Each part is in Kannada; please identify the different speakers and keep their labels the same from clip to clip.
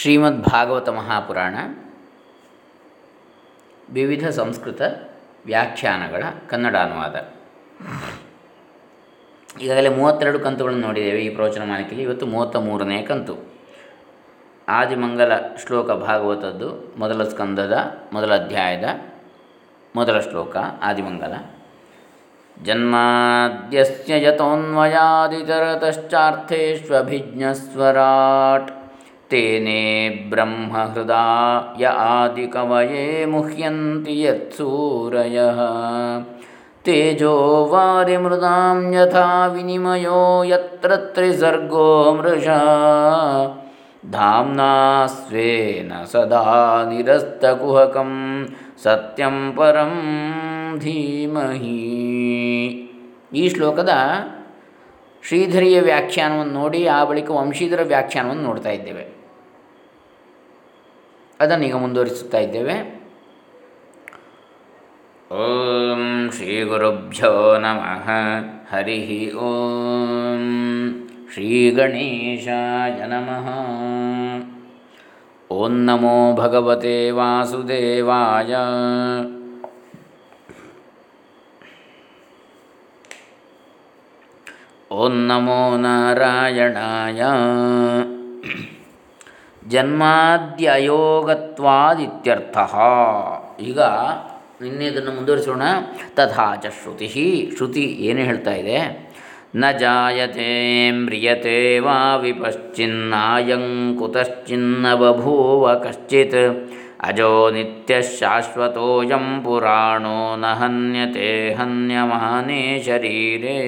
Speaker 1: ಶ್ರೀಮದ್ ಭಾಗವತ ಮಹಾಪುರಾಣ, ವಿವಿಧ ಸಂಸ್ಕೃತ ವ್ಯಾಖ್ಯಾನಗಳ ಕನ್ನಡ ಅನುವಾದ. ಈಗಾಗಲೇ ಮೂವತ್ತೆರಡು ಕಂತುಗಳನ್ನು ನೋಡಿದ್ದೇವೆ ಈ ಪ್ರವಚನ ಮಾಲಿಕೆಯಲ್ಲಿ. ಇವತ್ತು ಮೂವತ್ತ ಮೂರನೇ ಕಂತು. ಆದಿಮಂಗಲ ಶ್ಲೋಕ ಭಾಗವತದ್ದು, ಮೊದಲ ಸ್ಕಂದದ, ಮೊದಲ ಅಧ್ಯಾಯದ, ಮೊದಲ ಶ್ಲೋಕ, ಆದಿಮಂಗಲ. ಜನ್ಮಾದ್ಯಸ್ಯ ಯತೋನ್ವಯಾದಿತರತಶ್ಚಾರ್ಥೇಷ್ವಭಿಜ್ಞಸ್ವರಾಟ್ ತೇನೇ ಬ್ರಹ್ಮಹೃದಾ ಯ ಆದಿಕವಯೇ ಮುಹ್ಯಂತಿ ಯತ್ಸೂರಯಃ ತೇಜೋ ವಾರಿಮೃದಾಂ ಯಥಾ ವಿನಿಮಯೋ ಯತ್ರ ತ್ರಿಸರ್ಗೋ ಮೃಷ ಧಾಮ್ನಾ ಸ್ವೇನ ಸದಾ ನಿರಸ್ತಕುಹಕಂ ಸತ್ಯಂ ಪರಂ ಧೀಮಹಿ ಈ ಶ್ಲೋಕದ ಶ್ರೀಧರಿಯ ವ್ಯಾಖ್ಯಾನವನ್ನು ನೋಡಿ, ಆ ಬಳಿಕ ವಂಶೀಧರ ವ್ಯಾಖ್ಯಾನವನ್ನು ನೋಡ್ತಾ ಇದ್ದೇವೆ. ಅದನ್ನು ಈಗ ಮುಂದುವರಿಸುತ್ತಾ ಇದ್ದೇವೆ. ಓಂ ಶ್ರೀ ಗುರುಭ್ಯೋ ನಮಃ. ಹರಿ ಓಂ ಶ್ರೀ ಗಣೇಶಾಯ ನಮಃ. ಓಂ ನಮೋ ಭಗವತೆ ವಾಸುದೇವಾಯ. ಓಂ ನಮೋ ನಾರಾಯಣಾಯ. ಜನ್ಮಾದ್ಯಯೋಗತ್ವಾದಿತ್ಯರ್ಥ. ಈಗ ನಿನ್ನೆ ಇದನ್ನು ಮುಂದುವರಿಸೋಣ. ತಥಾಚ ಶ್ರುತಿ. ಶ್ರುತಿ ಏನು ಹೇಳ್ತಾ ಇದೆ? ನ ಜಾಯತೆ ಮ್ರಿಯತೆ ವಾ ವಿಪಶ್ಚಿನ್ನಾಯಂ ಕುತಶ್ಚಿನ್ನ ಬಭೂವ ಕಶ್ಚಿತ್. ಅಜೋ ನಿತ್ಯ ಶಾಶ್ವತೋಯಂ ಪುರಾಣೋ ನ ಹನ್ಯತೆ ಹನ್ಯಮಾನೇ ಶರೀರೇ.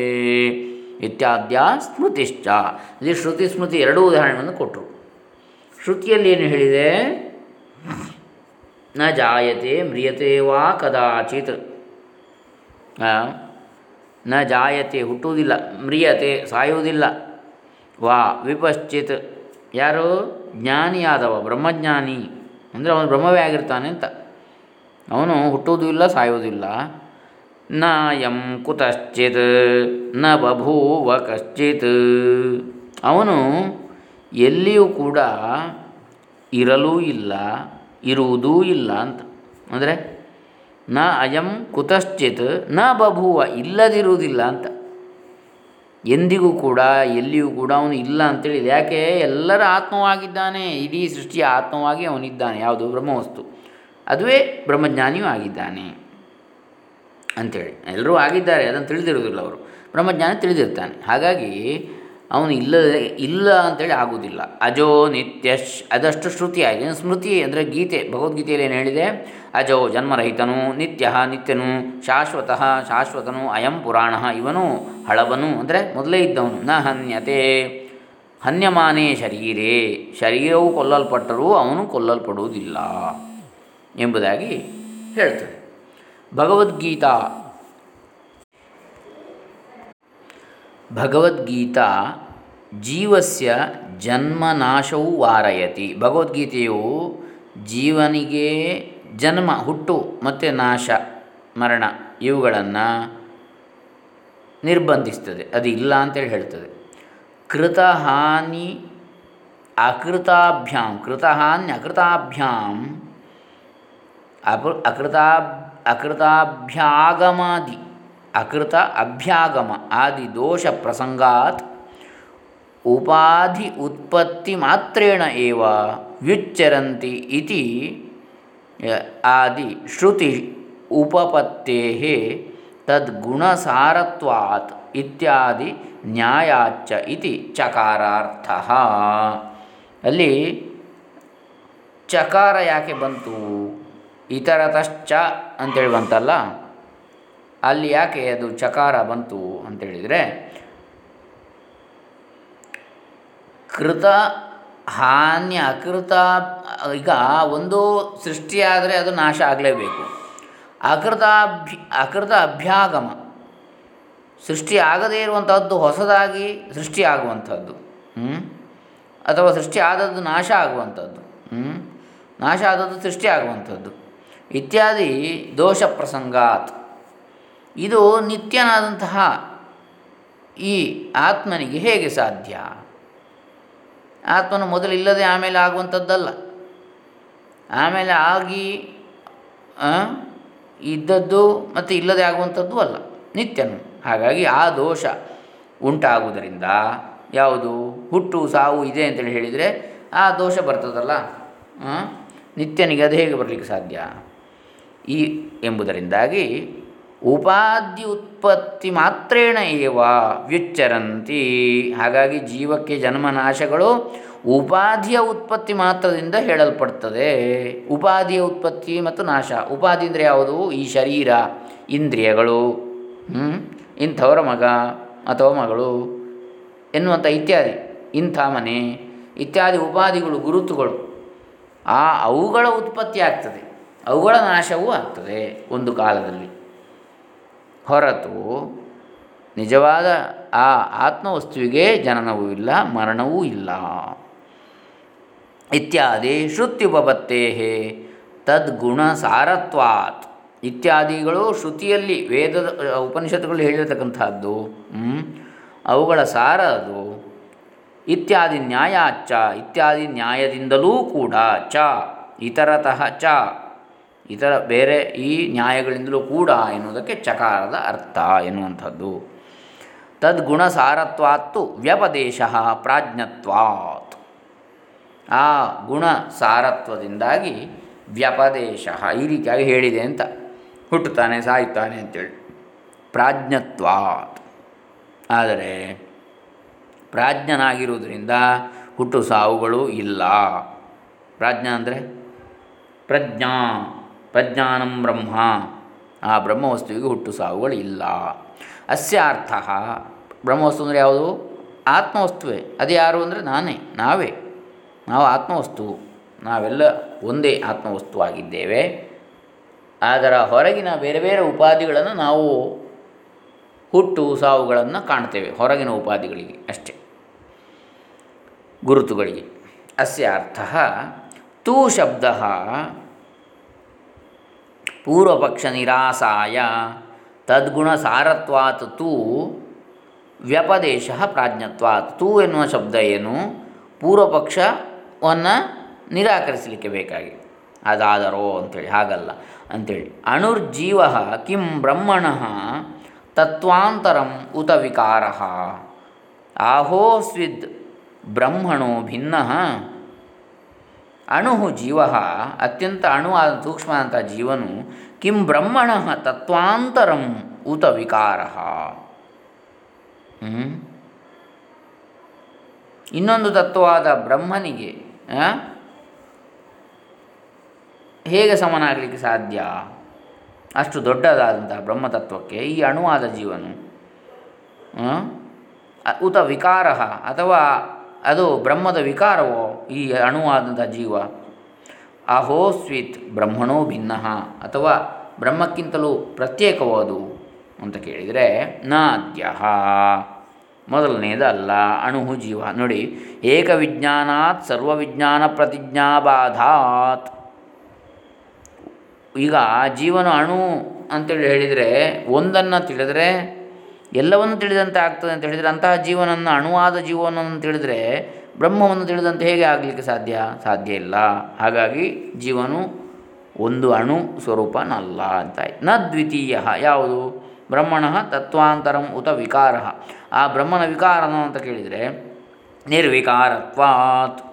Speaker 1: ಇತ್ಯಾದ್ಯ ಸ್ಮೃತಿಶ್ಚ. ಇಲ್ಲಿ ಶ್ರುತಿ, ಸ್ಮೃತಿ ಎರಡೂ ಉದಾಹರಣೆಯನ್ನು ಕೊಟ್ಟರು ಶ್ರುತಿಯಲ್ಲಿ ಏನು ಹೇಳಿದೆ? ನ ಜಾಯತೆ ಮ್ರಿಯತೆ ವಾ ಕದಾಚಿತ್. ನ ಜಾಯತೆ ಹುಟ್ಟುವುದಿಲ್ಲ, ಮ್ರಿಯತೆ ಸಾಯುವುದಿಲ್ಲ. ವಾ ವಿಪಶ್ಚಿತ್. ಯಾರು? ಜ್ಞಾನಿಯಾದವ, ಬ್ರಹ್ಮಜ್ಞಾನಿ. ಅಂದರೆ ಅವನು ಬ್ರಹ್ಮವೇ ಆಗಿರ್ತಾನೆ ಅಂತ. ಅವನು ಹುಟ್ಟುವುದೂ ಇಲ್ಲ ಸಾಯುವುದಿಲ್ಲ. ನ ಯಂ ಕುತಶ್ಚಿತ್, ನ ಬಭೂವ ಕಶ್ಚಿತ್. ಅವನು ಎಲ್ಲಿಯೂ ಕೂಡ ಇರಲೂ ಇಲ್ಲ, ಇರುವುದೂ ಇಲ್ಲ ಅಂತ. ಅಂದರೆ, ನ ಅಯಂ ಕುತಶ್ಚಿತ್, ನ ಬಭೂವ ಇಲ್ಲದಿರುವುದಿಲ್ಲ ಅಂತ. ಎಂದಿಗೂ ಕೂಡ, ಎಲ್ಲಿಯೂ ಕೂಡ ಅವನು ಇಲ್ಲ ಅಂತೇಳಿ ಯಾಕೆ? ಎಲ್ಲರ ಆತ್ಮವಾಗಿದ್ದಾನೆ, ಇಡೀ ಸೃಷ್ಟಿಯ ಆತ್ಮವಾಗಿ ಅವನಿದ್ದಾನೆ, ಯಾವುದು? ಬ್ರಹ್ಮವಸ್ತು. ಅದುವೇ ಬ್ರಹ್ಮಜ್ಞಾನಿಯೂ ಆಗಿದ್ದಾನೆ ಅಂಥೇಳಿ ಎಲ್ಲರೂ ಆಗಿದ್ದಾರೆ, ಅದನ್ನು ತಿಳಿದಿರುವುದಿಲ್ಲ ಅವರು. ಬ್ರಹ್ಮಜ್ಞಾನಿ ತಿಳಿದಿರ್ತಾನೆ. ಹಾಗಾಗಿ ಅವನು ಇಲ್ಲದೆ ಇಲ್ಲ ಅಂತೇಳಿ ಆಗುವುದಿಲ್ಲ. ಅಜೋ ನಿತ್ಯ ಅದಷ್ಟು ಶ್ರುತಿ ಆಗಿದೆ ಇನ್ನು ಸ್ಮೃತಿ ಅಂದರೆ ಗೀತೆ, ಭಗವದ್ಗೀತೆಯಲ್ಲಿ ಏನು ಹೇಳಿದೆ? ಅಜೋ ಜನ್ಮರಹಿತನು, ನಿತ್ಯ ನಿತ್ಯನು, ಶಾಶ್ವತಃ ಶಾಶ್ವತನು, ಅಯಂ ಪುರಾಣ, ಇವನು ಹಳವನು ಅಂದರೆ ಮೊದಲೇ ಇದ್ದವನು. ನ ಹನ್ಯತೆ, ಹನ್ಯಮಾನೇ ಶರೀರೇ, ಶರೀರವು ಕೊಲ್ಲಲ್ಪಟ್ಟರೂ ಅವನು ಕೊಲ್ಲಲ್ಪಡುವುದಿಲ್ಲ ಎಂಬುದಾಗಿ ಹೇಳ್ತದೆ. ಭಗವದ್ಗೀತಾ ಭಗವದ್ಗೀತಾ ಜೀವಸ್ಯ ಜನ್ಮನಾಶವು ವಾರಯತಿ. ಭಗವದ್ಗೀತೆಯು ಜೀವನಿಗೆ ಜನ್ಮ, ಹುಟ್ಟು ಮತ್ತು ನಾಶ, ಮರಣ ಇವುಗಳನ್ನು ನಿರ್ಬಂಧಿಸ್ತದೆ. ಅದು ಇಲ್ಲ ಅಂತೇಳಿ ಹೇಳ್ತದೆ. ಕೃತಹಾನಿ ಅಕೃತಾಭ್ಯಾಂ ಕೃತಹಾನಿ ಅಕೃತಾಭ್ಯಾಂ ಅಕೃತಾ ಅಕೃತಾಭ್ಯಾಗಮಾದಿ. ಅಕೃತ ಅಭ್ಯಾಗಮ ಆದಿ ದೋಷ ಪ್ರಸಂಗಾತ್ ಉಪಾಧಿ ಉತ್ಪತ್ತಿ ಮಾತ್ರೇಣ ಏವ ವ್ಯುಚ್ಚರಂತಿ ಇತಿ ಆದಿ ಶ್ರುತಿ ಉಪಪತ್ತೇ ತದ್ಗುಣಸಾರತ್ವಾತ್ ಇತ್ಯಾದಿ ನ್ಯಾಯಾಚ್ಚ ಇತಿ ಚಕಾರಾರ್ಥ. ಅಲ್ಲಿ ಚಕಾರ ಯಾಕೆ ಬಂತು? ಇತರತಶ್ಚ ಅಂತೇಳಿ ಬಂತಲ್ಲ? ಅಲ್ಲಿ ಯಾಕೆ ಅದು ಚಕಾರ ಬಂತು ಅಂತೇಳಿದರೆ ಕೃತ ಹಾನ್ಯ, ಅಕೃತ, ಈಗ ಒಂದು ಸೃಷ್ಟಿಯಾದರೆ ಅದು ನಾಶ ಆಗಲೇಬೇಕು. ಅಕೃತಾಭ್ಯ ಅಕೃತ ಅಭ್ಯಾಗಮ ಸೃಷ್ಟಿ ಆಗದೇ ಇರುವಂಥದ್ದು ಹೊಸದಾಗಿ ಸೃಷ್ಟಿ ಆಗುವಂಥದ್ದು ಅಥವಾ ಸೃಷ್ಟಿ ಆದದ್ದು ನಾಶ ಆಗುವಂಥದ್ದು ಹ್ಞೂ ನಾಶ ಆದದ್ದು ಸೃಷ್ಟಿ ಆಗುವಂಥದ್ದು ಇತ್ಯಾದಿ ದೋಷ ಪ್ರಸಂಗಾತ್. ಇದು ನಿತ್ಯನಾದಂತಹ ಈ ಆತ್ಮನಿಗೆ ಹೇಗೆ ಸಾಧ್ಯ? ಆತ್ಮನು ಮೊದಲು ಇಲ್ಲದೆ ಆಮೇಲೆ ಆಗುವಂಥದ್ದಲ್ಲ. ಆಮೇಲೆ ಆಗಿ ಇದ್ದದ್ದು ಮತ್ತು ಇಲ್ಲದೆ ಆಗುವಂಥದ್ದು ಅಲ್ಲ. ನಿತ್ಯನು. ಹಾಗಾಗಿ ಆ ದೋಷ ಉಂಟಾಗುವುದರಿಂದ ಯಾವುದು? ಹುಟ್ಟು, ಸಾವು ಇದೆ ಅಂತೇಳಿ ಹೇಳಿದರೆ ಆ ದೋಷ ಬರ್ತದಲ್ಲ. ನಿತ್ಯನಿಗೆ ಅದು ಹೇಗೆ ಬರಲಿಕ್ಕೆ ಸಾಧ್ಯ? ಈ ಎಂಬುದರಿಂದಾಗಿ ಉಪಾಧಿ ಉತ್ಪತ್ತಿ ಮಾತ್ರೇಣ ಏವ ವ್ಯುಚ್ಚರಂತಿ. ಹಾಗಾಗಿ ಜೀವಕ್ಕೆ ಜನ್ಮನಾಶಗಳು ಉಪಾಧಿಯ ಉತ್ಪತ್ತಿ ಮಾತ್ರದಿಂದ ಹೇಳಲ್ಪಡ್ತದೆ. ಉಪಾಧಿಯ ಉತ್ಪತ್ತಿ ಮತ್ತು ನಾಶ. ಉಪಾಧಿ ಅಂದರೆ ಯಾವುದು? ಈ ಶರೀರ, ಇಂದ್ರಿಯಗಳು? ಇಂಥವರ ಮಗ ಅಥವಾ ಮಗಳು ಎನ್ನುವಂಥ ಇತ್ಯಾದಿ. ಇಂಥ ಮನೆ, ಇತ್ಯಾದಿ ಉಪಾಧಿಗಳು, ಗುರುತುಗಳು. ಆ ಅವುಗಳ ಉತ್ಪತ್ತಿ ಆಗ್ತದೆ. ಅವುಗಳ ನಾಶವೂ ಆಗ್ತದೆ ಒಂದು ಕಾಲದಲ್ಲಿ. ಹೊರತು ನಿಜವಾದ ಆ ಆತ್ಮವಸ್ತುವಿಗೆ ಜನನವೂ ಇಲ್ಲ, ಮರಣವೂ ಇಲ್ಲ. ಇತ್ಯಾದಿ ಶ್ರುತ್ಯುಪತ್ತೇ ತದ್ಗುಣ ಸಾರತ್ವಾತ್ ಇತ್ಯಾದಿಗಳು ಶ್ರುತಿಯಲ್ಲಿ ವೇದದ ಉಪನಿಷತ್ತುಗಳು ಹೇಳಿರತಕ್ಕಂಥದ್ದು ಅವುಗಳ ಸಾರ ಅದು. ಇತ್ಯಾದಿ ನ್ಯಾಯಾಚ ಇತ್ಯಾದಿ ನ್ಯಾಯದಿಂದಲೂ ಕೂಡ ಚ, ಇತರತಃ ಚ. ಇತರ ಬೇರೆ ಈ ನ್ಯಾಯಗಳಿಂದಲೂ ಕೂಡ ಎನ್ನುವುದಕ್ಕೆ ಚಕಾರದ ಅರ್ಥ ಎನ್ನುವಂಥದ್ದು. ತದ್ಗುಣ ಸಾರತ್ವಾತ್ತು ವ್ಯಪದೇಶ ಪ್ರಾಜ್ಞತ್ವಾತ್. ಆ ಗುಣ ಸಾರತ್ವದಿಂದಾಗಿ ವ್ಯಪದೇಶ ಈ ರೀತಿಯಾಗಿ ಹೇಳಿದೆ ಅಂತ. ಹುಟ್ಟುತ್ತಾನೆ, ಸಾಯುತ್ತಾನೆ ಅಂತೇಳಿ. ಪ್ರಾಜ್ಞತ್ವಾತ್. ಆದರೆ ಪ್ರಾಜ್ಞನಾಗಿರುವುದರಿಂದ ಹುಟ್ಟು ಸಾವುಗಳು ಇಲ್ಲ. ಪ್ರಾಜ್ಞ ಅಂದರೆ ಪ್ರಜ್ಞಾ. ಪ್ರಜ್ಞಾನಂ ಬ್ರಹ್ಮ. ಆ ಬ್ರಹ್ಮವಸ್ತುವಿಗೆ ಹುಟ್ಟು ಸಾವುಗಳು ಇಲ್ಲ. ಅಸ್ಯ ಅರ್ಥ. ಬ್ರಹ್ಮವಸ್ತು ಅಂದರೆ ಯಾವುದು? ಆತ್ಮವಸ್ತುವೇ. ಅದು ಯಾರು ಅಂದರೆ ನಾನೇ, ನಾವೇ. ನಾವು ಆತ್ಮವಸ್ತು. ನಾವೆಲ್ಲ ಒಂದೇ ಆತ್ಮವಸ್ತುವಾಗಿದ್ದೇವೆ. ಅದರ ಹೊರಗಿನ ಬೇರೆ ಬೇರೆ ಉಪಾಧಿಗಳನ್ನು ನಾವು ಹುಟ್ಟು ಸಾವುಗಳನ್ನು ಕಾಣ್ತೇವೆ, ಹೊರಗಿನ ಉಪಾಧಿಗಳಿಗೆ ಅಷ್ಟೇ. ಗುರುತುಗಳಿಗೆ. ಅಸ್ಯ ಅರ್ಥ. ತೂ ಶಬ್ದ. ಪೂರ್ವಪಕ್ಷ ನಿರಾಸಾಯ ತದ್ಗುಣ ಸಾರತ್ವಾತ್ ತೂ ವ್ಯಪದೇಶ ಪ್ರಾಜ್ಞತ್ವಾತ್. ತೂ ಎನ್ನುವ ಶಬ್ದ ಏನು? ಪೂರ್ವಪಕ್ಷವನ್ನು ನಿರಾಕರಿಸಲಿಕ್ಕೆ ಬೇಕಾಗಿ ಅದಾದರೋ ಅಂಥೇಳಿ ಹಾಗಲ್ಲ ಅಂಥೇಳಿ ಅಣುರ್ಜೀವ ಕಿಂ ಬ್ರಹ್ಮಣ ತತ್ವಾಂತರಂ ಉತ ವಿಕಾರ. ಆಹೋಸ್ವಿದ್ ಬ್ರಹ್ಮಣೋ ಭಿನ್ನ. ಅಣು ಜೀವ, ಅತ್ಯಂತ ಅಣು ಆದ ಸೂಕ್ಷ್ಮ ಅಂತ ಜೀವನು, ಕಿಂ ಬ್ರಹ್ಮಣ ತತ್ವಾಂತರಂ ಉತ ವಿಕಾರ? ಇನ್ನೊಂದು ತತ್ವವಾದ ಬ್ರಹ್ಮನಿಗೆ ಹೇಗೆ ಸಮನಾಗಲಿಕ್ಕೆ ಸಾಧ್ಯ? ಅಷ್ಟು ದೊಡ್ಡದಾದಂತಹ ಬ್ರಹ್ಮತತ್ವಕ್ಕೆ ಈ ಅಣುವಾದ ಜೀವನು ಉತ ವಿಕಾರ ಅಥವಾ ಅದು ಬ್ರಹ್ಮದ ವಿಕಾರವೋ ಈ ಅಣುವಾದಂಥ ಜೀವ? ಅಹೋ ಸ್ವಿತ್ ಬ್ರಹ್ಮಣೋ ಭಿನ್ನ. ಅಥವಾ ಬ್ರಹ್ಮಕ್ಕಿಂತಲೂ ಪ್ರತ್ಯೇಕವೋ ಅದು? ಅಂತ ಕೇಳಿದರೆ, ನಾದ್ಯ. ಮೊದಲನೆಯದಲ್ಲ ಅಣು ಜೀವ. ನೋಡಿ, ಏಕವಿಜ್ಞಾನಾತ್ ಸರ್ವವಿಜ್ಞಾನ ಪ್ರತಿಜ್ಞಾಬಾಧಾತ್. ಈಗ ಜೀವನ ಅಣು ಅಂತೇಳಿ ಹೇಳಿದರೆ, ಒಂದನ್ನು ತಿಳಿದರೆ ಎಲ್ಲವನ್ನು ತಿಳಿದಂತೆ ಆಗ್ತದೆ ಅಂತ ಹೇಳಿದರೆ ಅಂತಹ ಜೀವನನ್ನು ಅಣುವಾದ ಜೀವನವನ್ನು ತಿಳಿದರೆ ಬ್ರಹ್ಮವನ್ನು ತಿಳಿದಂತೆ ಹೇಗೆ ಆಗಲಿಕ್ಕೆ ಸಾಧ್ಯ? ಸಾಧ್ಯ ಇಲ್ಲ. ಹಾಗಾಗಿ ಜೀವನು ಒಂದು ಅಣು ಸ್ವರೂಪನಲ್ಲ ಅಂತ. ಆಯ್ತು. ನ ದ್ವಿತೀಯ ಯಾವುದು? ಬ್ರಹ್ಮಣ ತತ್ವಾಂತರಂ ಉತ ವಿಕಾರ. ಆ ಬ್ರಹ್ಮನ ವಿಕಾರನು ಅಂತ ಕೇಳಿದರೆ ನಿರ್ವಿಕಾರತ್ವಾತ್.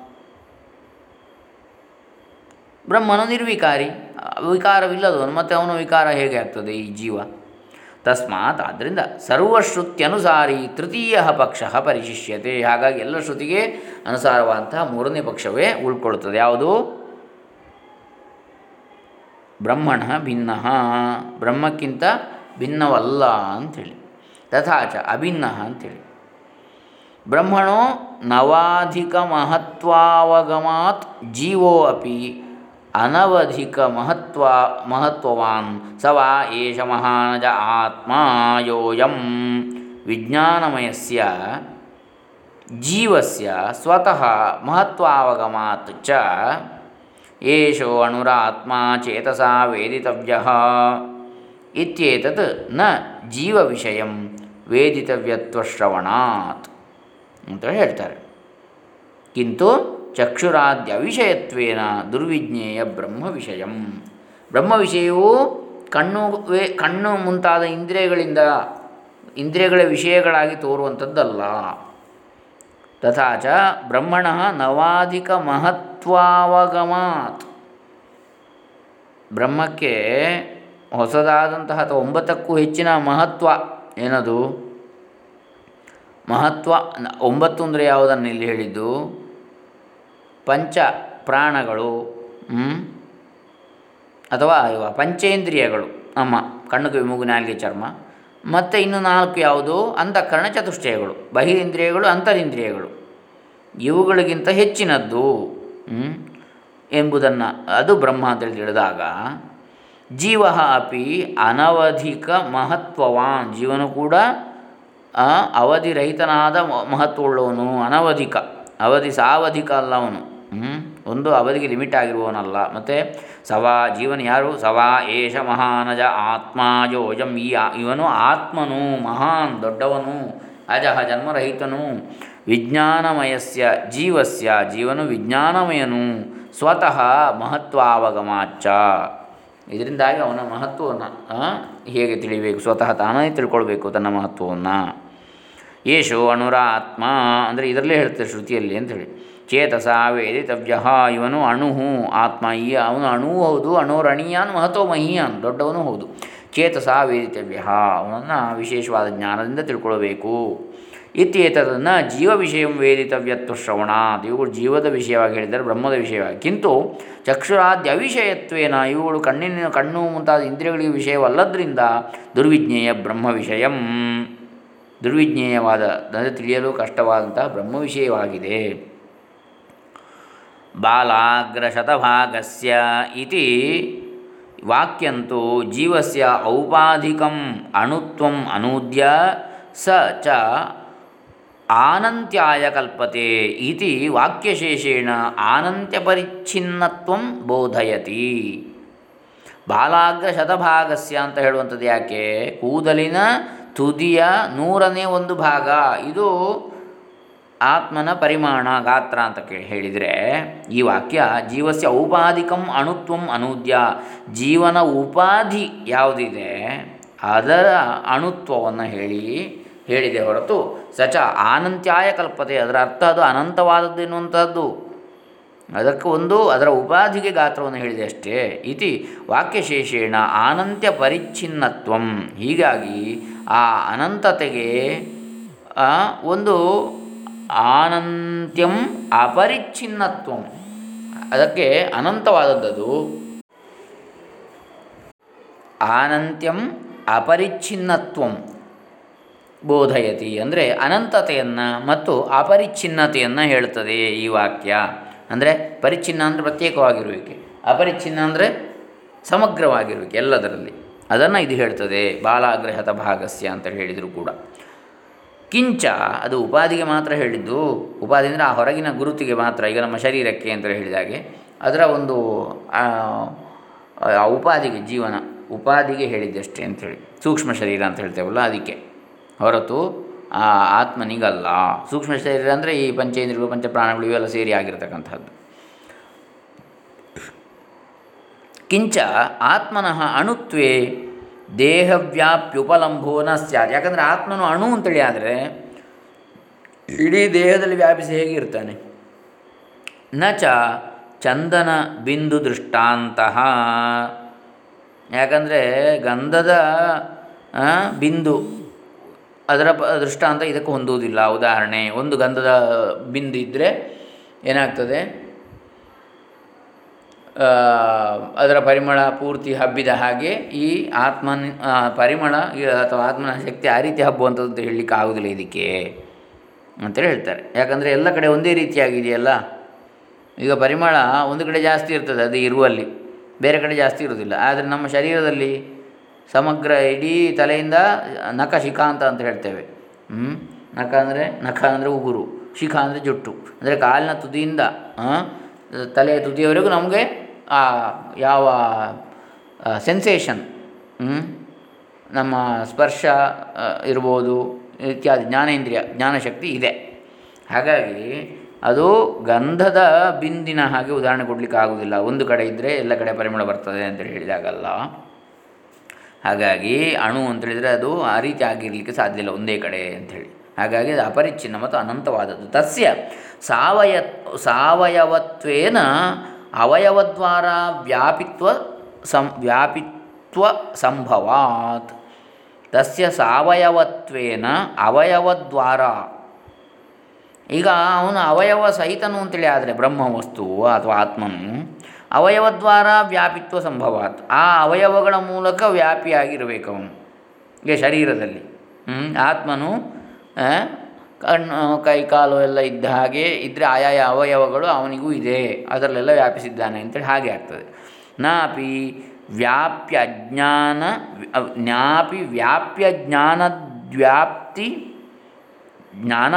Speaker 1: ಬ್ರಹ್ಮನು ನಿರ್ವಿಕಾರಿ. ವಿಕಾರವಿಲ್ಲದವನು, ಮತ್ತು ಅವನ ವಿಕಾರ ಹೇಗೆ ಆಗ್ತದೆ ಈ ಜೀವ? ತಸ್ಮಾತ್ ಆದ್ದರಿಂದ ಸರ್ವಶ್ರುತ್ಯನುಸಾರಿ ತೃತೀಯ ಪಕ್ಷ ಪರಿಶಿಷ್ಯತೆ. ಹಾಗಾಗಿ ಎಲ್ಲ ಶ್ರುತಿಗೆ ಅನುಸಾರವಾದಂತಹ ಮೂರನೇ ಪಕ್ಷವೇ ಉಳ್ಕೊಳ್ಳುತ್ತದೆ ಯಾವುದು? ಬ್ರಹ್ಮಣ ಭಿನ್ನ. ಬ್ರಹ್ಮಕ್ಕಿಂತ ಭಿನ್ನವಲ್ಲ ಅಂಥೇಳಿ. ತಥಾಚ ಅಭಿನ್ನ ಅಂಥೇಳಿ. ಬ್ರಹ್ಮಣೋ ನವಾಧಿಕ ಮಹತ್ವಾವಗಮಾತ್ ಜೀವೋ ಅಪಿ. ಅನವಧಿಕ ಮಹತ್ವ ಮಹತ್ವವಾನ್ ಸ ವಾ ಏಷ ಮಹಾನಜ ಆತ್ಮ ಯೋಯಂ ವಿಜ್ಞಾನಮಯಸ್ಯ ಜೀವಸ್ಯ ಸ್ವತಃ ಮಹತ್ವಾವಗಮಾತ್ ಚ ಏಷೋ ಅಣುರಾತ್ಮ ಚೇತಸಾ ವೇದಿತವ್ಯ ಇತ್ಯೇತತ್ನ ಜೀವವಿಷಯಂ ವೇದಿತವ್ಯತ್ವಶ್ರವಣಾತ್ ಅಂತ ಹೇಳ್ತಾರೆ। ಕಿಂತು ಚಕ್ಷುರಾದ್ಯ ವಿಷಯತ್ವೇನ ದುರ್ವಿಜ್ಞೇಯ ಬ್ರಹ್ಮ ವಿಷಯಂ ಬ್ರಹ್ಮ ವಿಷಯವು ಕಣ್ಣು ಕಣ್ಣು ಮುಂತಾದ ಇಂದ್ರಿಯಗಳಿಂದ, ಇಂದ್ರಿಯಗಳ ವಿಷಯಗಳಾಗಿ ತೋರುವಂಥದ್ದಲ್ಲ. ತಥಾಚ ಬ್ರಹ್ಮಣ ನವಾಧಿಕ ಮಹತ್ವಾವಗಮಾತ್. ಬ್ರಹ್ಮಕ್ಕೆ ಹೊಸದಾದಂತಹ ಅಥವಾ ಒಂಬತ್ತಕ್ಕೂ ಹೆಚ್ಚಿನ ಮಹತ್ವ ಏನದು? ಮಹತ್ವ ಒಂಬತ್ತು ಅಂದರೆ ಯಾವುದನ್ನು ಇಲ್ಲಿ ಹೇಳಿದ್ದು? ಪಂಚ ಪ್ರಾಣಗಳು? ಅಥವಾ ಪಂಚೇಂದ್ರಿಯಗಳು. ಅಮ್ಮ ಕಣ್ಣು ಕಿವಿ ಮೂಗು, ನಾಲಿಗೆ ಚರ್ಮ. ಮತ್ತು ಇನ್ನು ನಾಲ್ಕು ಯಾವುದು? ಅಂತಃಕರಣ ಚತುಷ್ಟಯಗಳು. ಬಹಿರೇಂದ್ರಿಯಗಳು, ಅಂತರಿಂದ್ರಿಯಗಳು. ಇವುಗಳಿಗಿಂತ ಹೆಚ್ಚಿನದ್ದು? ಎಂಬುದನ್ನು ಅದು ಬ್ರಹ್ಮ ಅಂತೇಳಿ ತಿಳಿದಾಗ, ಜೀವ ಅಪಿ ಅನವಧಿಕ ಮಹತ್ವವಾನ್. ಜೀವನು ಕೂಡ ಅವಧಿರಹಿತನಾದ ಮಹತ್ವವುಳ್ಳವನು. ಅನವಧಿಕ. ಅವಧಿ ಸಾವಧಿಕ ಅಲ್ಲ ಅವನು. ಹ್ಮ್? ಒಂದು ಅವಧಿಗೆ ಲಿಮಿಟ್ ಆಗಿರುವವನಲ್ಲ. ಮತ್ತು ಸವಾ ಜೀವನ ಯಾರು? ಸವಾ ಏಷ ಮಹಾನಜ ಆತ್ಮಾಯೋಜಂ ಈ ಇವನು ಆತ್ಮನು, ಮಹಾನ್, ದೊಡ್ಡವನು, ಅಜಹ ಜನ್ಮರಹಿತನು, ವಿಜ್ಞಾನಮಯಸ್ಯ ಜೀವಸ್ಯ, ಜೀವನು ವಿಜ್ಞಾನಮಯನು, ಸ್ವತಃ ಮಹತ್ವಾವಗಮಾಚ. ಇದರಿಂದಾಗಿ ಅವನ ಮಹತ್ವವನ್ನು ಹೇಗೆ ತಿಳಿಬೇಕು? ಸ್ವತಃ ತಾನೇ ತಿಳ್ಕೊಳ್ಬೇಕು ತನ್ನ ಮಹತ್ವವನ್ನು. ಯೇಷು ಅಣುರಾತ್ಮ ಅಂದರೆ ಇದರಲ್ಲೇ ಹೇಳ್ತಾರೆ ಶ್ರುತಿಯಲ್ಲಿ ಅಂಥೇಳಿ ಚೇತಸ ವೇದಿತವ್ಯ ಇವನು ಅಣು ಆತ್ಮ ಈ ಅವನು ಅಣುವು ಹೌದು ಅಣೋರಣೀಯಾನ್ ಮಹತೋ ಮಹೀಯಾನ್, ದೊಡ್ಡವನು ಹೌದು. ಚೇತಸ ವೇದಿತವ್ಯ ಅವನನ್ನು ವಿಶೇಷವಾದ ಜ್ಞಾನದಿಂದ ತಿಳ್ಕೊಳ್ಬೇಕು. ಇತ್ಯೇತದನ್ನು ಜೀವ ವಿಷಯ ವೇದಿತವ್ಯತ್ವ ಶ್ರವಣ. ಇವುಗಳು ಜೀವದ ವಿಷಯವಾಗಿ ಹೇಳಿದರೆ ಬ್ರಹ್ಮದ ವಿಷಯವಾಗಿ. ಕಿಂತು ಚಕ್ಷುರಾದ್ಯ ಅವಿಷಯತ್ವೇನ, ಇವುಗಳು ಕಣ್ಣಿನ, ಕಣ್ಣು ಮುಂತಾದ ಇಂದ್ರಿಯಗಳಿಗೆ ವಿಷಯವಲ್ಲದ್ರಿಂದ ದುರ್ವಿಜ್ಞೇಯ ಬ್ರಹ್ಮ ವಿಷಯಂ. ದುರ್ವಿಜ್ಞೇಯವಾದ, ಅಂದರೆ ತಿಳಿಯಲು ಕಷ್ಟವಾದಂತಹ ಬ್ರಹ್ಮ ವಿಷಯವಾಗಿದೆ. ಬಾಲಾಗ್ರಶತಭಾಗಸ್ಯ ಇತಿ ವಾಕ್ಯಂತೂ ಜೀವಸ್ಯ ಔಪಾಧಿಕಂ ಅಣುತ್ವಂ ಅನೂದ್ಯ ಸ ಚ ಆನಂತ್ಯಾಯ ಕಲ್ಪತೆ ಇತಿ ವಾಕ್ಯಶೇಷೇಣ ಆನಂತ್ಯಪರಿಚ್ಛಿನ್ನತ್ವಂ ಬೋಧಯತಿ ಬಾಲಾಗ್ರ ಶತಭಾಗಸ್ಯ ಅಂತ ಹೇಳುವಂಥದ್ದು ಯಾಕೆ? ಕೂದಲಿನ ತುದಿಯ ನೂರನೇ ಒಂದು ಭಾಗ. ಇದು ಆತ್ಮನ ಪರಿಮಾಣ ಗಾತ್ರ ಅಂತ ಕೇ ಹೇಳಿದರೆ ಈ ವಾಕ್ಯ ಜೀವಸ್ಯ ಔಪಾಧಿಕಂ ಅಣುತ್ವಂ ಅನೂದ್ಯ. ಜೀವನ ಉಪಾಧಿ ಯಾವುದಿದೆ, ಅದರ ಅಣುತ್ವವನ್ನು ಹೇಳಿ, ಹೇಳಿದೆ ಹೊರತು ಸಚ ಆನಂತ್ಯಾಯ ಕಲ್ಪತೆ, ಅದರ ಅರ್ಥ ಅದು ಅನಂತವಾದದ್ದು ಎನ್ನುವಂಥದ್ದು. ಅದಕ್ಕೆ ಒಂದು ಅದರ ಉಪಾಧಿಗೆ ಗಾತ್ರವನ್ನು ಹೇಳಿದೆ ಅಷ್ಟೇ. ಇತಿ ವಾಕ್ಯಶೇಷೇಣ ಅನಂತ್ಯ ಪರಿಚ್ಛಿನ್ನತ್ವಂ. ಹೀಗಾಗಿ ಆ ಅನಂತತೆಗೆ ಒಂದು ಆನಂತ್ಯಂ ಅಪರಿಚ್ಛಿನ್ನತ್ವ. ಅದಕ್ಕೆ ಅನಂತವಾದದ್ದು ಆನಂತ್ಯಂ ಅಪರಿಚ್ಛಿನ್ನತ್ವಂ ಬೋಧಯತಿ ಅಂದರೆ ಅನಂತತೆಯನ್ನು ಮತ್ತು ಅಪರಿಚ್ಛಿನ್ನತೆಯನ್ನು ಹೇಳ್ತದೆ ಈ ವಾಕ್ಯ. ಅಂದರೆ ಪರಿಚ್ಛಿನ್ನ ಅಂದರೆ ಪ್ರತ್ಯೇಕವಾಗಿರುವಿಕೆ. ಅಪರಿಚ್ಛಿನ್ನ ಅಂದರೆ ಸಮಗ್ರವಾಗಿರುವಿಕೆ ಎಲ್ಲದರಲ್ಲಿ. ಅದನ್ನು ಇದು ಹೇಳ್ತದೆ. ಬಾಲಾಗ್ರಹದ ಭಾಗಸ್ಯ ಅಂತ ಹೇಳಿದರು ಕೂಡ. ಕಿಂಚ ಅದು ಉಪಾಧಿಗೆ ಮಾತ್ರ ಹೇಳಿದ್ದು. ಉಪಾಧಿ ಅಂದರೆ ಆ ಹೊರಗಿನ ಗುರುತಿಗೆ ಮಾತ್ರ ಈಗ ನಮ್ಮ ಶರೀರಕ್ಕೆ ಅಂತ ಹೇಳಿದಾಗೆ ಅದರ ಒಂದು ಆ, ಉಪಾಧಿಗೆ ಜೀವನ ಉಪಾಧಿಗೆ ಹೇಳಿದ್ದಷ್ಟೇ ಅಂಥೇಳಿ ಸೂಕ್ಷ್ಮ ಶರೀರ ಅಂತ ಹೇಳ್ತೇವಲ್ಲ ಅದಕ್ಕೆ. ಹೊರತು ಆ ಆತ್ಮನಿಗಲ್ಲ. ಸೂಕ್ಷ್ಮ ಶರೀರ ಅಂದರೆ ಈ ಪಂಚೇಂದ್ರಿಯಗಳು ಪಂಚಪ್ರಾಣಗಳು ಇವೆಲ್ಲ ಸೇರಿ ಆಗಿರತಕ್ಕಂಥದ್ದು. ಕಿಂಚ ಆತ್ಮನಃ ಅಣುತ್ವೇ ದೇಹವ್ಯಾಪ್ಯುಪಲಂಭೋ ನ ಸ್ಯಾತ್ ಯಾಕಂದರೆ ಆತ್ಮನು ಅಣು ಅಂತೇಳಿ ಆದರೆ ಇಡೀ ದೇಹದಲ್ಲಿ ವ್ಯಾಪಿಸಿ ಹೇಗಿರ್ತಾನೆ ನ ಚ ಚಂದನ ಬಿಂದು ದೃಷ್ಟಾಂತಹ ಯಾಕಂದರೆ ಗಂಧದ ಬಿಂದು ಅದರ ದೃಷ್ಟಾಂತ ಇದಕ್ಕೆ ಹೊಂದುವುದಿಲ್ಲ. ಉದಾಹರಣೆ, ಒಂದು ಗಂಧದ ಬಿಂದು ಇದ್ದರೆ ಏನಾಗ್ತದೆ? ಅದರ ಪರಿಮಳ ಪೂರ್ತಿ ಹಬ್ಬಿದ ಹಾಗೆ ಈ ಆತ್ಮನ ಪರಿಮಳ ಅಥವಾ ಆತ್ಮನ ಶಕ್ತಿ ಆ ರೀತಿ ಹಬ್ಬುವಂಥದ್ದು ಅಂತ ಹೇಳಲಿಕ್ಕೆ ಆಗೋದಿಲ್ಲ ಇದಕ್ಕೆ ಅಂತೇಳಿ ಹೇಳ್ತಾರೆ. ಯಾಕಂದರೆ ಎಲ್ಲ ಕಡೆ ಒಂದೇ ರೀತಿಯಾಗಿದೆಯಲ್ಲ? ಈಗ ಪರಿಮಳ ಒಂದು ಕಡೆ ಜಾಸ್ತಿ ಇರ್ತದೆ ಅದು ಇರುವಲ್ಲಿ, ಬೇರೆ ಕಡೆ ಜಾಸ್ತಿ ಇರುವುದಿಲ್ಲ. ಆದರೆ ನಮ್ಮ ಶರೀರದಲ್ಲಿ ಸಮಗ್ರ ಇಡೀ ತಲೆಯಿಂದ ನಖ ಶಿಖಾಂತ ಅಂತ ಹೇಳ್ತೇವೆ. ಹ್ಞೂ ನಖ ಅಂದರೆ ನಖ ಅಂದರೆ ಉಗುರು, ಶಿಖ ಅಂದರೆ ಜುಟ್ಟು. ಅಂದರೆ ಕಾಲಿನ ತುದಿಯಿಂದ ತಲೆಯ ತುದಿಯವರೆಗೂ ನಮಗೆ ಆ, ಯಾವ ಸೆನ್ಸೇಷನ್ ನಮ್ಮ ಸ್ಪರ್ಶ ಇರ್ಬೋದು, ಇತ್ಯಾದಿ, ಜ್ಞಾನೇಂದ್ರಿಯ, ಜ್ಞಾನಶಕ್ತಿ ಇದೆ. ಹಾಗಾಗಿ ಅದು ಗಂಧದ ಬಿಂದಿನ ಹಾಗೆ ಉದಾಹರಣೆ ಕೊಡಲಿಕ್ಕೆ ಆಗುವುದಿಲ್ಲ. ಒಂದು ಕಡೆ ಇದ್ದರೆ ಎಲ್ಲ ಕಡೆ ಪರಿಮಳ ಬರ್ತದೆ ಅಂತೇಳಿ ಹೇಳಿದಾಗಲ್ಲ ಹಾಗಾಗಿ ಅಣು ಅಂತೇಳಿದರೆ ಅದು ಆ ರೀತಿ ಆಗಿರಲಿಕ್ಕೆ ಸಾಧ್ಯ ಇಲ್ಲ ಒಂದೇ ಕಡೆ ಅಂಥೇಳಿ ಹಾಗಾಗಿ ಅದು ಅಪರಿಚ್ಛಿನ್ನ ಮತ್ತು ಅನಂತವಾದದ್ದು. ತಸ್ಯ ಸಾವಯ ಸಾವಯವತ್ವೇನ ಅವಯವದ್ವಾರ ವ್ಯಾಪಿತ್ವ ಸಂ, ವ್ಯಾಪಿತ್ವ ಸಂಭವಾತ್. ತಸ್ಯ ಸಾವಯವತ್ವೇನ ಅವಯವದ್ವಾರ. ಈಗ ಅವನು ಅವಯವ ಸಹಿತನು ಅಂತೇಳಿ ಆದರೆ ಬ್ರಹ್ಮವಸ್ತು ಅಥವಾ ಆತ್ಮನು ಅವಯವದ್ವಾರ ವ್ಯಾಪಿತ್ವ ಸಂಭವಾತ್. ಆ ಅವಯವಗಳ ಮೂಲಕ ವ್ಯಾಪಿಯಾಗಿರಬೇಕು ಅವನು. ಈಗ ಶರೀರದಲ್ಲಿ ಆತ್ಮನು ಕಣ್ಣು, ಕೈ, ಕಾಲು ಎಲ್ಲ ಇದ್ದ ಹಾಗೆ ಇದ್ದರೆ ಆಯಾಯ ಅವಯವಗಳು ಅವನಿಗೂ ಇದೆ. ಅದರಲ್ಲೆಲ್ಲ ವ್ಯಾಪಿಸಿದ್ದಾನೆ ಅಂತೇಳಿ ಹಾಗೆ ಆಗ್ತದೆ. ನಾಪಿ ವ್ಯಾಪ್ಯ ಜ್ಞಾನ ಜ್ಞಾಪಿ ವ್ಯಾಪ್ಯ ಜ್ಞಾನದ್ವ್ಯಾಪ್ತಿ ಜ್ಞಾನ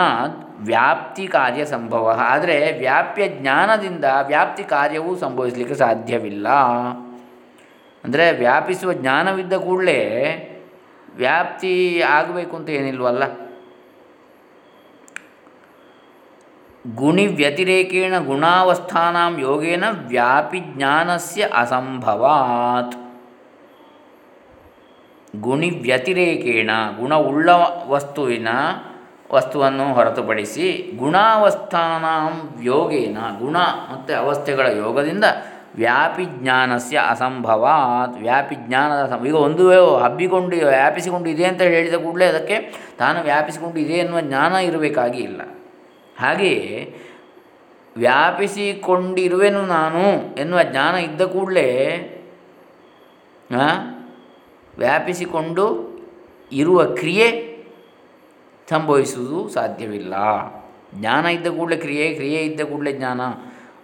Speaker 1: ವ್ಯಾಪ್ತಿ ಕಾರ್ಯ ಸಂಭವ. ಆದರೆ ವ್ಯಾಪ್ಯ ಜ್ಞಾನದಿಂದ ವ್ಯಾಪ್ತಿ ಕಾರ್ಯವೂ ಸಂಭವಿಸಲಿಕ್ಕೆ ಸಾಧ್ಯವಿಲ್ಲ. ಅಂದರೆ ವ್ಯಾಪಿಸುವ ಜ್ಞಾನವಿದ್ದ ಕೂಡಲೇ ವ್ಯಾಪ್ತಿ ಆಗಬೇಕು ಅಂತ ಏನಿಲ್ವಲ್ಲ. ಗುಣಿ ವ್ಯತಿರೇಕೇಣ ಗುಣಾವಸ್ಥಾನಾಂ ಯೋಗೇನ ವ್ಯಾಪಿ ಜ್ಞಾನಸ್ಯ ಅಸಂಭವಾತ್. ಗುಣಿ ವ್ಯತಿರೇಕೇಣ ಗುಣವುಳ್ಳ ವಸ್ತುವಿನ ವಸ್ತುವನ್ನು ಹೊರತುಪಡಿಸಿ ಗುಣಾವಸ್ಥಾನ ಯೋಗೇನ, ಗುಣ ಮತ್ತು ಅವಸ್ಥೆಗಳ ಯೋಗದಿಂದ ವ್ಯಾಪಿ ಜ್ಞಾನಸ್ಯ ಅಸಂಭವಾತ್. ವ್ಯಾಪಿ ಜ್ಞಾನದ ಸಂ ಈಗ ಒಂದು ಹಬ್ಬಿಕೊಂಡು ವ್ಯಾಪಿಸಿಕೊಂಡು ಇದೆ ಅಂತ ಹೇಳಿದ ಕೂಡಲೇ ಅದಕ್ಕೆ ತಾನು ವ್ಯಾಪಿಸಿಕೊಂಡು ಇದೆ ಎನ್ನುವ ಜ್ಞಾನ ಇರಬೇಕಾಗಿ ಇಲ್ಲ. ಹಾಗೆಯೇ ವ್ಯಾಪಿಸಿಕೊಂಡಿರುವೆನು ನಾನು ಎನ್ನುವ ಜ್ಞಾನ ಇದ್ದ ಕೂಡಲೇ ವ್ಯಾಪಿಸಿಕೊಂಡು ಇರುವ ಕ್ರಿಯೆ ಸಂಭವಿಸುವುದು ಸಾಧ್ಯವಿಲ್ಲ. ಜ್ಞಾನ ಇದ್ದ ಕೂಡಲೇ ಕ್ರಿಯೆ ಕ್ರಿಯೆ ಇದ್ದ ಕೂಡಲೇ ಜ್ಞಾನ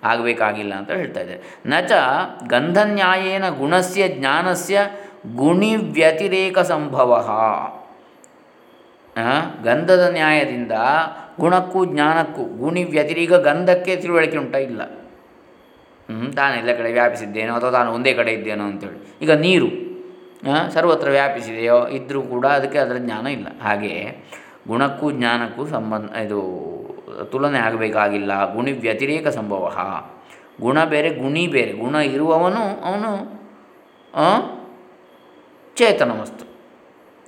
Speaker 1: ಆಗಬೇಕಾಗಿಲ್ಲ ಅಂತ ಹೇಳ್ತಾ ಇದ್ದಾರೆ. ನಚ ಗಂಧನ್ಯಾಯೇನ ಗುಣಸ್ಯ ಜ್ಞಾನಸ್ಯ ಗುಣಿ ವ್ಯತಿರೇಕ ಸಂಭವ ಗಂಧದ ನ್ಯಾಯದಿಂದ ಗುಣಕ್ಕೂ ಜ್ಞಾನಕ್ಕೂ ಗುಣಿ ವ್ಯತಿರೀಕ ಗಂಧಕ್ಕೆ ತಿಳುವಳಿಕೆ ಉಂಟ, ಇಲ್ಲ. ತಾನೆಲ್ಲ ಕಡೆ ವ್ಯಾಪಿಸಿದ್ದೇನೋ ಅಥವಾ ತಾನು ಒಂದೇ ಕಡೆ ಇದ್ದೇನೋ ಅಂತೇಳಿ. ಈಗ ನೀರು ಸರ್ವತ್ರ ವ್ಯಾಪಿಸಿದೆಯೋ ಇದ್ದರೂ ಕೂಡ ಅದಕ್ಕೆ ಅದರ ಜ್ಞಾನ ಇಲ್ಲ. ಹಾಗೆ ಗುಣಕ್ಕೂ ಜ್ಞಾನಕ್ಕೂ ಸಂಬಂಧ, ಇದು ತುಲನೆ ಆಗಬೇಕಾಗಿಲ್ಲ. ಗುಣಿ ವ್ಯತಿರೇಕ ಸಂಭವ. ಗುಣ ಬೇರೆ, ಗುಣಿ ಬೇರೆ. ಗುಣ ಇರುವವನು ಅವನು ಚೇತನ ವಸ್ತು.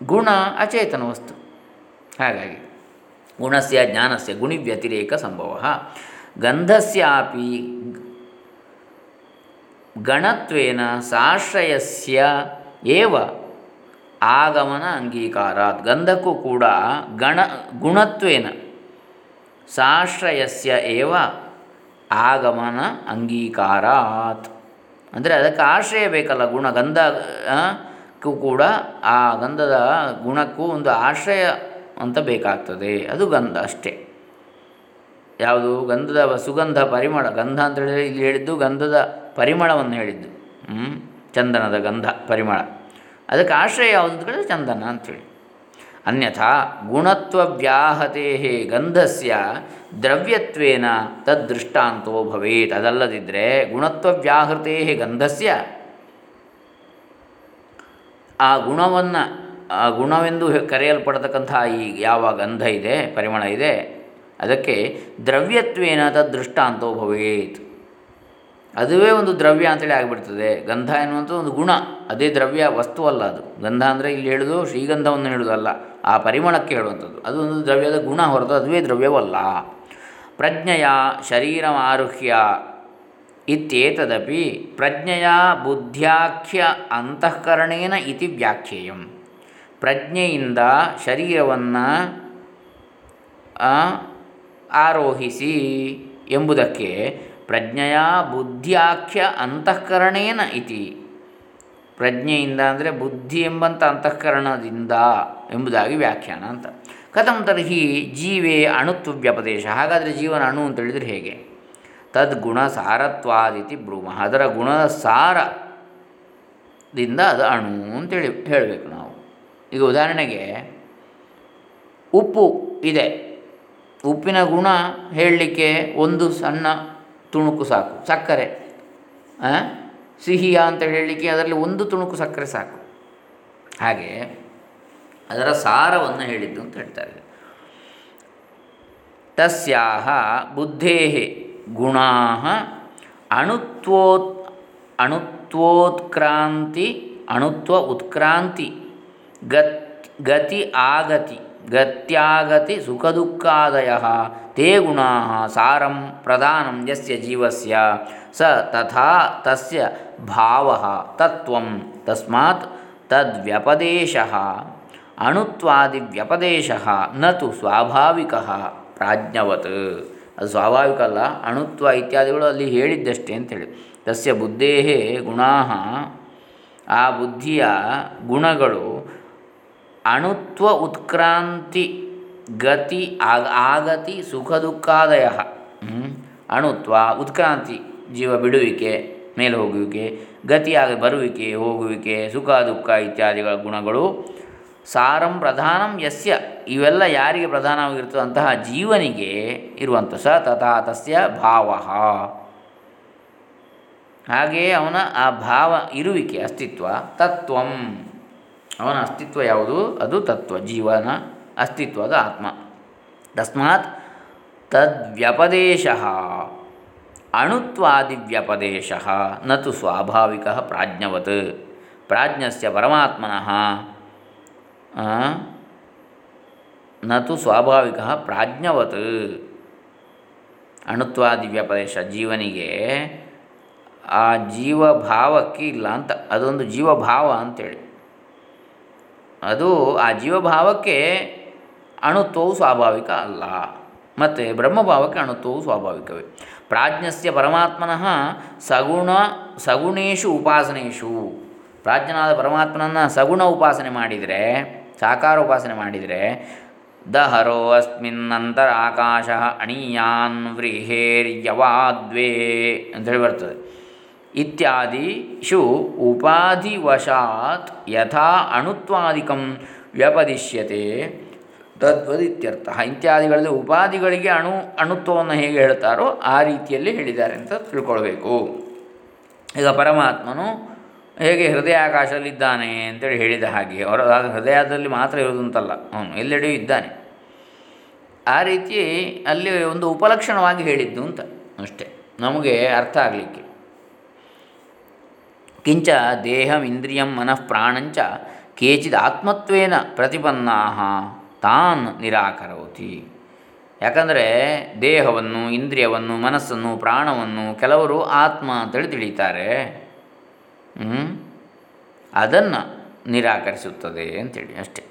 Speaker 1: ಗುಣ ಅಚೇತನ ವಸ್ತು. ಹಾಗಾಗಿ ಗುಣಸ್ಯ, ಜ್ಞಾನಸ್ಯ, ಗುಣಿವ್ಯತಿರೇಕ ಸಂಭವ. ಗಂಧಸ್ಯಾಪಿ ಗಣತ್ವೇನ ಸಾಶ್ರಯಸ್ಯ ಏವ ಆಗಮನ ಅಂಗೀಕಾರಾತ್. ಗಂಧಕ್ಕೂ ಕೂಡ ಗಣ, ಗುಣತ್ವೇನ ಸಾಶ್ರಯಸ್ಯ ಏವ ಆಗಮನ ಅಂಗೀಕಾರಾತ್. ಅಂದರೆ ಅದಕ್ಕೆ ಆಶ್ರಯ ಬೇಕಲ್ಲ ಗುಣ ಗಂಧಕ್ಕೂ ಕೂಡ ಆ ಗಂಧದ ಗುಣಕ್ಕೂ ಒಂದು ಆಶ್ರಯ ಅಂತ ಬೇಕಾಗ್ತದೆ. ಅದು ಗಂಧ ಅಷ್ಟೇ. ಯಾವುದು? ಗಂಧದ ಸುಗಂಧ ಪರಿಮಳ. ಗಂಧ ಅಂತ ಹೇಳಿದರೆ ಇಲ್ಲಿ ಹೇಳಿದ್ದು ಗಂಧದ ಪರಿಮಳವನ್ನು ಹೇಳಿದ್ದು. ಚಂದನದ ಗಂಧ ಪರಿಮಳ. ಅದಕ್ಕೆ ಆಶ್ರಯ ಯಾವುದು ಅಂತ ಹೇಳಿದ್ರೆ ಚಂದನ ಅಂಥೇಳಿ ಅನ್ಯಥಾ ಗುಣತ್ವ ವ್ಯಾಹತೆ ಗಂಧಸ್ಯ ದ್ರವ್ಯತ್ವೇನ ತದ್ದೃಷ್ಟಾಂತೋ ಭವೇತ್. ಅದಲ್ಲದಿದ್ದರೆ ಗುಣತ್ವ ವ್ಯಾಹೃತೆ ಗಂಧಸ್ಯ. ಆ ಗುಣವನ್ನು ಆ ಗುಣವೆಂದು ಕರೆಯಲ್ಪಡತಕ್ಕಂಥ ಈ ಯಾವ ಗಂಧ ಇದೆ, ಪರಿಮಳ ಇದೆ, ಅದಕ್ಕೆ ದ್ರವ್ಯತ್ವೇನ ತದ್ದೃಷ್ಟಾಂತೋ ಭವೇತ್. ಅದುವೇ ಒಂದು ದ್ರವ್ಯ ಅಂತೇಳಿ ಆಗಿಬಿಡ್ತದೆ. ಗಂಧ ಎನ್ನುವಂಥದ್ದು ಒಂದು ಗುಣ. ಅದೇ ದ್ರವ್ಯ ವಸ್ತುವಲ್ಲ ಅದು. ಗಂಧ ಅಂದರೆ ಇಲ್ಲಿ ಹೇಳೋದು ಶ್ರೀಗಂಧವನ್ನು ಹೇಳೋದಲ್ಲ. ಆ ಪರಿಮಳಕ್ಕೆ ಹೇಳುವಂಥದ್ದು. ಅದು ಒಂದು ದ್ರವ್ಯದ ಗುಣ ಹೊರತು ಅದುವೇ ದ್ರವ್ಯವಲ್ಲ. ಪ್ರಜ್ಞೆಯ ಶರೀರ ಆರುಹ್ಯ ಇತ್ಯೇತದಪಿ ಪ್ರಜ್ಞೆಯ ಬುದ್ಧ್ಯಾಖ್ಯ ಅಂತಃಕರಣೇನ ಇತಿ ವ್ಯಾಖ್ಯೇಯಂ. ಪ್ರಜ್ಞೆಯಿಂದ ಶರೀರವನ್ನು ಆರೋಹಿಸಿ ಎಂಬುದಕ್ಕೆ ಪ್ರಜ್ಞೆಯ ಬುದ್ಧಿಯಾಖ್ಯ ಅಂತಃಕರಣೇನ ಇತಿ. ಪ್ರಜ್ಞೆಯಿಂದ ಅಂದರೆ ಬುದ್ಧಿ ಎಂಬಂಥ ಅಂತಃಕರಣದಿಂದ ಎಂಬುದಾಗಿ ವ್ಯಾಖ್ಯಾನ ಅಂತ. ಕಥಂ ತರ್ಹಿ ಜೀವೇ ಅಣುತ್ವ ವ್ಯಪದೇಶ ಹಾಗಾದರೆ ಜೀವನ ಅಣು ಅಂತ ಹೇಳಿದರೆ ಹೇಗೆ? ತದ್ಗುಣ ಸಾರತ್ವಾದಿತಿ ಬ್ರೂಮ. ಅದರ ಗುಣದ ಸಾರದಿಂದ ಅದು ಅಣು ಅಂತೇಳಿ ಹೇಳಬೇಕು ನಾವು. ಈಗ ಉದಾಹರಣೆಗೆ ಉಪ್ಪು ಇದೆ. ಉಪ್ಪಿನ ಗುಣ ಹೇಳಲಿಕ್ಕೆ ಒಂದು ಸಣ್ಣ ತುಣುಕು ಸಾಕು, ಸಕ್ಕರೆ. ಸಿಹಿಯ ಅಂತ ಹೇಳಲಿಕ್ಕೆ ಅದರಲ್ಲಿ ಒಂದು ತುಣುಕು ಸಕ್ಕರೆ ಸಾಕು. ಹಾಗೆ ಅದರ ಸಾರವನ್ನು ಹೇಳಿದ್ದು ಅಂತ ಹೇಳ್ತಾರೆ. ತಸ್ಯಾಹ ಬುದ್ಧೇ ಗುಣಾಃ ಅಣುತ್ವೋತ್ ಅಣುತ್ವೋತ್ಕ್ರಾಂತಿ ಅಣುತ್ವ ಉತ್ಕ್ರಾಂತಿ. ಗತ್, ಗತಿ ಆಗತಿ, ಗತ್ಯಾಗತಿ ಸುಖದುಃಖಾದಯ, ತೇ ಗುಣಾ ಸಾರಂ ಪ್ರಧಾನಂ ಯಸ್ಯ ಜೀವಸ್ಯ, ಸ ತಥಾ ತಸ್ಯ ಭಾವಃ ತತ್ವಂ, ತಸ್ಮಾತ್ ತದ್ವ್ಯಪದೇಶ, ಅಣುತ್ವಾದಿವ್ಯಪದೇಶಃ ನ ತು ಸ್ವಾಭಾವಿಕಃ ಪ್ರಾಜ್ಞವತ್. ಅದು ಸ್ವಾಭಾವಿಕ ಅಲ್ಲ, ಅಣುತ್ವ ಇತ್ಯಾದಿಗಳು ಅಲ್ಲಿ ಹೇಳಿದ್ದಷ್ಟೇ ಅಂತೇಳಿ. ತಸ್ಯ ಬುದ್ಧೇ ಗುಣಾ, ಆ ಬುದ್ಧಿಯ ಗುಣಗಳು ಅಣುತ್ವ ಉತ್ಕ್ರಾಂತಿ ಗತಿ ಆಗ, ಆಗತಿ ಸುಖ ದುಃಖಾದಯ. ಅಣುತ್ವ ಉತ್ಕ್ರಾಂತಿ ಜೀವ ಬಿಡುವಿಕೆ, ಮೇಲೆ ಹೋಗುವಿಕೆ ಗತಿಯಾಗಿ ಬರುವಿಕೆ, ಹೋಗುವಿಕೆ, ಸುಖ ದುಃಖ ಇತ್ಯಾದಿಗಳ ಗುಣಗಳು ಸಾರಂ ಪ್ರಧಾನಂ ಯಸ್ಯ. ಇವೆಲ್ಲ ಯಾರಿಗೆ ಪ್ರಧಾನವಾಗಿರ್ತದೆ ಅಂತಹ ಜೀವನಿಗೆ ಇರುವಂಥ ಸ ತಥಾ ತಸ್ಯ ಭಾವ. ಹಾಗೆಯೇ ಅವನ ಆ ಭಾವ ಇರುವಿಕೆ, ಅಸ್ತಿತ್ವ, ತತ್ವಂ. ಅವನ ಅಸ್ತಿತ್ವ ಯಾವುದು? ಅದು ತತ್ವ, ಜೀವನ ಅಸ್ತಿತ್ವ ಅದು ಆತ್ಮ. ತಸ್ಮಾತ್ ತದ್ವ್ಯಪದೇಶ, ಅಣುತ್ವಾದಿವ್ಯಪದೇಶ ನ ನು ಸ್ವಾಭಾವಿಕ ಪ್ರಾಜ್ಞವತ್. ಪ್ರಾಜ್ಞಸ್ಯ ಪರಮಾತ್ಮನಃ ನು ತು ಸ್ವಾಭಾವಿಕ ಪ್ರಾಜ್ಞವತ್. ಅಣುತ್ವಾದಿವ್ಯಪದೇಶ ಜೀವನಿಗೆ ಆ ಜೀವಭಾವಕ್ಕೆ ಇಲ್ಲ ಅಂತ, ಅದೊಂದು ಜೀವಭಾವ ಅಂತೇಳಿ. ಅದು ಆ ಜೀವಭಾವಕ್ಕೆ ಅಣುತ್ವವು ಸ್ವಾಭಾವಿಕ ಅಲ್ಲ. ಮತ್ತು ಬ್ರಹ್ಮಭಾವಕ್ಕೆ ಅಣುತ್ವವು ಸ್ವಾಭಾವಿಕವೇ. ಪ್ರಾಜ್ಞಸ್ಯ ಪರಮಾತ್ಮನಃ ಸಗುಣ, ಸಗುಣೇಶು ಉಪಾಸನೇಶು ಪ್ರಾಜ್ಞನಾದ ಪರಮಾತ್ಮನನ್ನು ಸಗುಣ ಉಪಾಸನೆ ಮಾಡಿದರೆ, ಸಾಕಾರ ಉಪಾಸನೆ ಮಾಡಿದರೆ ದಹರೋ ಅಸ್ಮಿನ್ನಂತರ ಆಕಾಶ ಅಣೀಯಾನ್ ವ್ರೀಹೇರ್ಯವಾದ್ವೇ ಅಂತೇಳಿ ಬರ್ತದೆ. ಇತ್ಯಾದಿಷು ಉಪಾಧಿವಶಾತ್ ಯಥಾ ಅಣುತ್ವಾದಿಕಂ ವ್ಯಪದಿಶ್ಯತೆ. ತದ್ವದಿತ್ಯರ್ಥ ಇತ್ಯಾದಿಗಳಲ್ಲಿ ಉಪಾಧಿಗಳಿಗೆ ಅಣು, ಅಣುತ್ವವನ್ನು ಹೇಗೆ ಹೇಳ್ತಾರೋ ಆ ರೀತಿಯಲ್ಲಿ ಹೇಳಿದ್ದಾರೆ ಅಂತ ತಿಳ್ಕೊಳ್ಬೇಕು. ಈಗ ಪರಮಾತ್ಮನು ಹೇಗೆ ಹೃದಯ ಆಕಾಶದಲ್ಲಿದ್ದಾನೆ ಅಂತೇಳಿ ಹೇಳಿದ ಹಾಗೆ, ಅವರ ಹೃದಯದಲ್ಲಿ ಮಾತ್ರ ಇರುವುದಂತಲ್ಲ, ಅವನು ಎಲ್ಲೆಡೆಯೂ ಇದ್ದಾನೆ. ಆ ರೀತಿ ಅಲ್ಲಿ ಒಂದು ಉಪಲಕ್ಷಣವಾಗಿ ಹೇಳಿದ್ದು ಅಂತ ಅಷ್ಟೇ. ನಮಗೆ ಅರ್ಥ ಆಗಲಿಕ್ಕೆ. ಕಿಂಚ ದೇಹಂ ಇಂದ್ರಿಯಂ ಮನಃ ಪ್ರಾಣಂಚ ಕೇಚಿದ ಆತ್ಮತ್ವೇನ ಪ್ರತಿಪನ್ನಾ ತಾನ್ ನಿರಾಕರೋತಿ ಯಾಕಂದರೆ ದೇಹವನ್ನು, ಇಂದ್ರಿಯವನ್ನು, ಮನಸ್ಸನ್ನು, ಪ್ರಾಣವನ್ನು ಕೆಲವರು ಆತ್ಮ ಅಂತೇಳಿ ತಿಳಿತಾರೆ. ಅದನ್ನು ನಿರಾಕರಿಸುತ್ತದೆ ಅಂತೇಳಿ ಅಷ್ಟೆ.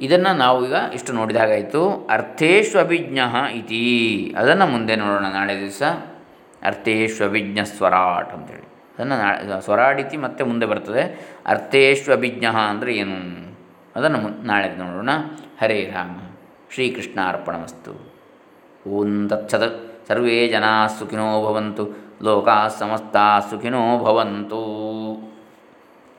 Speaker 1: ಇದನ್ನು ನಾವು ಈಗ ಇಷ್ಟು ನೋಡಿದಾಗಾಯಿತು. ಅರ್ಥೇಶ್ವಭಿಜ್ಞ ಇತಿ. ಅದನ್ನು ಮುಂದೆ ನೋಡೋಣ ನಾಳೆ ದಿವಸ. ಅರ್ಥೇಶ್ವಭಿಜ್ಞ ಸ್ವರಾಟ್ ಅಂತೇಳಿ ಅದನ್ನು ಸ್ವರಾಡಿತಿ ಮತ್ತೆ ಮುಂದೆ ಬರ್ತದೆ. ಅರ್ಥೇಶ್ವಭಿಜ್ಞ ಅಂದರೆ ಏನು? ಅದನ್ನು ನಾಳೆ ನೋಡೋಣ. ಹರೇ ರಾಮ, ಶ್ರೀಕೃಷ್ಣಾರ್ಪಣಮಸ್ತು. ಓಂ ತತ್ಸದ, ಸರ್ವೇ ಜನಾ ಸುಖಿನೋ ಭವಂತು. ಲೋಕಾ ಸಮಸ್ತಾ ಸುಖಿನೋ ಭವಂತು.